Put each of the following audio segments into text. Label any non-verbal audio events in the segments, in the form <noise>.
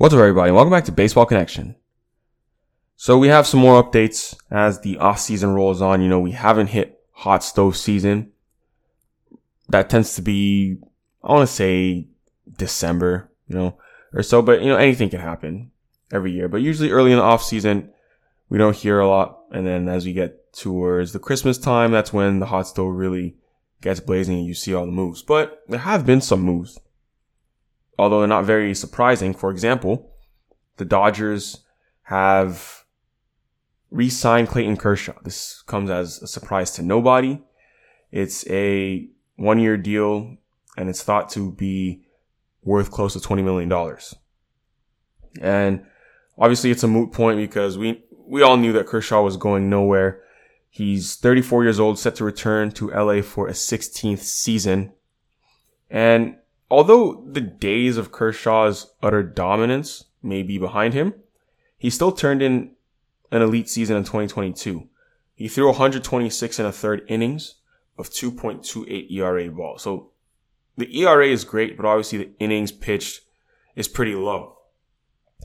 What's up, everybody? Welcome back to Baseball Connection. So we have some more updates as the off season rolls on. You know, we haven't hit hot stove season. That tends to be, I want to say December, you know, or so, but you know, anything can happen every year. But usually early in the off season, we don't hear a lot. And then as we get towards the Christmas time, that's when the hot stove really gets blazing and you see all the moves. But there have been some moves although they're not very surprising. For example, the Dodgers have re-signed Clayton Kershaw. This comes as a surprise to nobody. It's a one-year deal and it's thought to be worth close to $20 million. And obviously it's a moot point because we, we all knew that Kershaw was going nowhere. He's 34 years old, set to return to LA for a 16th season. And although the days of Kershaw's utter dominance may be behind him, he still turned in an elite season in 2022. He threw 126 and a third innings of 2.28 ERA ball. So the ERA is great, but obviously the innings pitched is pretty low.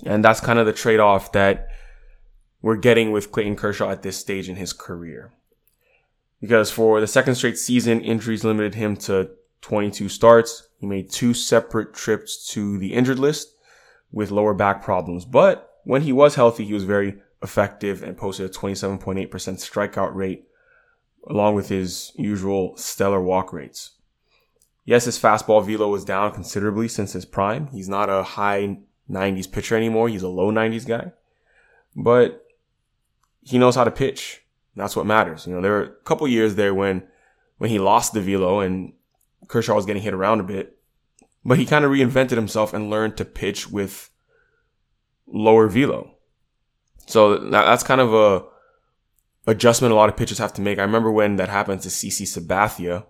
And that's kind of the trade off that we're getting with Clayton Kershaw at this stage in his career. Because for the second straight season, injuries limited him to 22 starts. He made two separate trips to the injured list with lower back problems. But when he was healthy, he was very effective and posted a 27.8% strikeout rate along with his usual stellar walk rates. Yes, his fastball velo was down considerably since his prime. He's not a high 90s pitcher anymore. He's a low 90s guy. But he knows how to pitch. That's what matters. You know, there were a couple years there when when he lost the velo and Kershaw was getting hit around a bit, but he kind of reinvented himself and learned to pitch with lower velo. So that's kind of a adjustment a lot of pitchers have to make. I remember when that happened to CC Sabathia,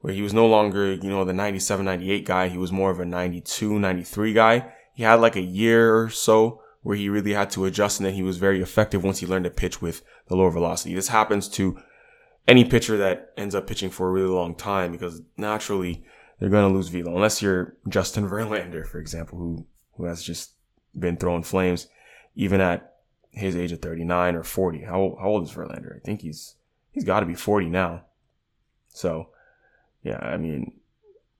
where he was no longer, you know, the 97, 98 guy. He was more of a 92, 93 guy. He had like a year or so where he really had to adjust and then he was very effective once he learned to pitch with the lower velocity. This happens to any pitcher that ends up pitching for a really long time because naturally they're going to lose velo unless you're Justin <laughs> Verlander, for example, who who has just been throwing flames even at his age of 39 or 40. How how old is Verlander? I think he's he's got to be 40 now. So, yeah, I mean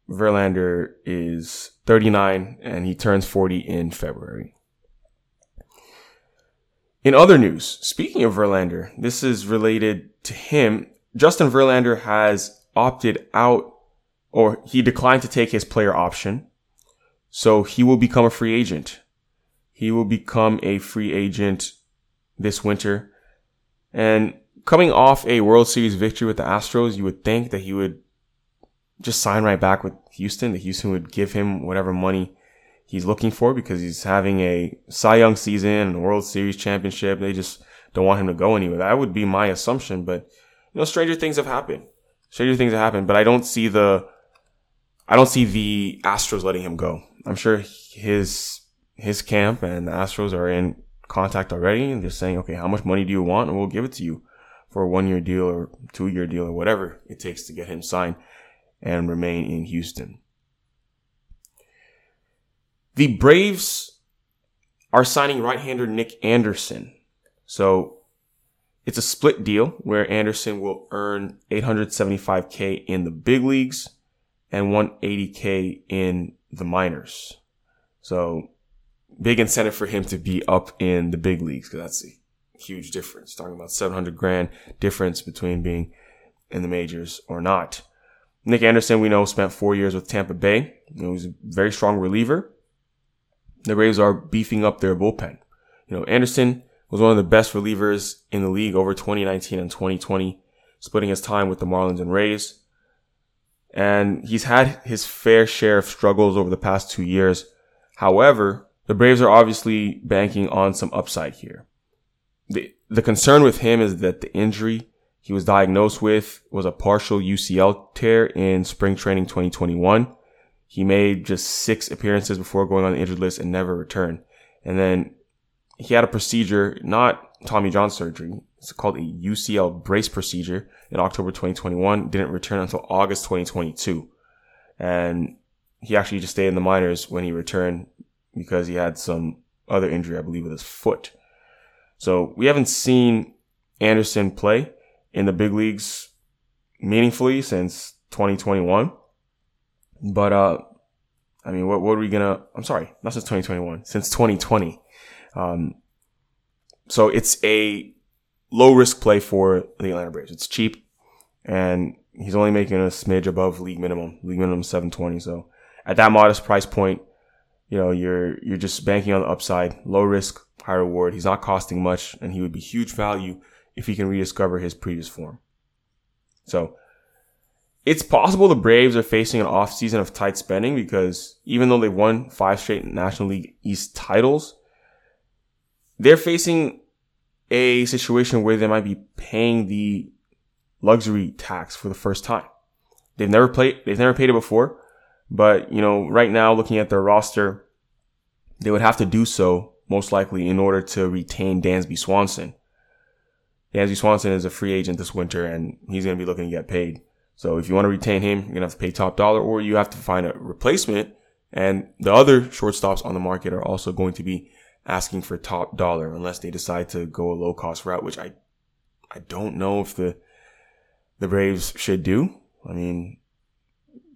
Verlander is 39 and he turns 40 in February. In other news, speaking of Verlander, this is related to him. Justin Verlander has opted out or he declined to take his player option. So he will become a free agent. He will become a free agent this winter. And coming off a World Series victory with the Astros, you would think that he would just sign right back with Houston, that Houston would give him whatever money he's looking for because he's having a Cy Young season and a World Series championship. They just don't want him to go anywhere. That would be my assumption, but you know, stranger things have happened. Stranger things have happened, but I don't see the, I don't see the Astros letting him go. I'm sure his, his camp and the Astros are in contact already and they're saying, okay, how much money do you want? And we'll give it to you for a one year deal or two year deal or whatever it takes to get him signed and remain in Houston. The Braves are signing right-hander Nick Anderson. So it's a split deal where Anderson will earn 875k in the big leagues and 180k in the minors. So big incentive for him to be up in the big leagues because that's a huge difference. Talking about 700 grand difference between being in the majors or not. Nick Anderson, we know, spent four years with Tampa Bay. You know, he's a very strong reliever the Braves are beefing up their bullpen. You know, Anderson was one of the best relievers in the league over 2019 and 2020, splitting his time with the Marlins and Rays. And he's had his fair share of struggles over the past two years. However, the Braves are obviously banking on some upside here. The, the concern with him is that the injury he was diagnosed with was a partial UCL tear in spring training 2021. He made just six appearances before going on the injured list and never returned. And then he had a procedure, not Tommy John surgery. It's called a UCL brace procedure in October 2021. Didn't return until August 2022. And he actually just stayed in the minors when he returned because he had some other injury, I believe, with his foot. So we haven't seen Anderson play in the big leagues meaningfully since 2021. But, uh, I mean, what, what are we gonna, I'm sorry, not since 2021, since 2020. Um, so it's a low risk play for the Atlanta Braves. It's cheap and he's only making a smidge above league minimum, league minimum 720. So at that modest price point, you know, you're, you're just banking on the upside, low risk, high reward. He's not costing much and he would be huge value if he can rediscover his previous form. So it's possible the Braves are facing an off season of tight spending because even though they've won five straight National League East titles, they're facing a situation where they might be paying the luxury tax for the first time. They've never played, they've never paid it before, but you know, right now looking at their roster, they would have to do so most likely in order to retain Dansby Swanson. Dansby Swanson is a free agent this winter and he's going to be looking to get paid. So if you want to retain him, you're going to have to pay top dollar or you have to find a replacement. And the other shortstops on the market are also going to be asking for top dollar unless they decide to go a low cost route, which I, I don't know if the, the Braves should do. I mean,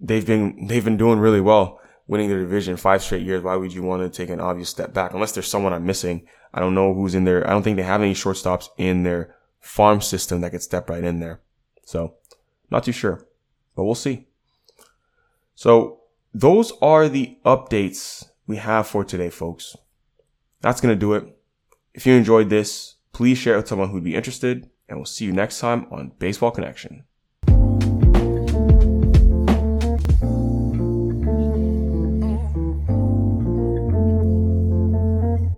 they've been, they've been doing really well winning the division five straight years. Why would you want to take an obvious step back? Unless there's someone I'm missing. I don't know who's in there. I don't think they have any shortstops in their farm system that could step right in there. So not too sure, but we'll see. So those are the updates we have for today, folks. That's going to do it. If you enjoyed this, please share it with someone who'd be interested and we'll see you next time on Baseball Connection.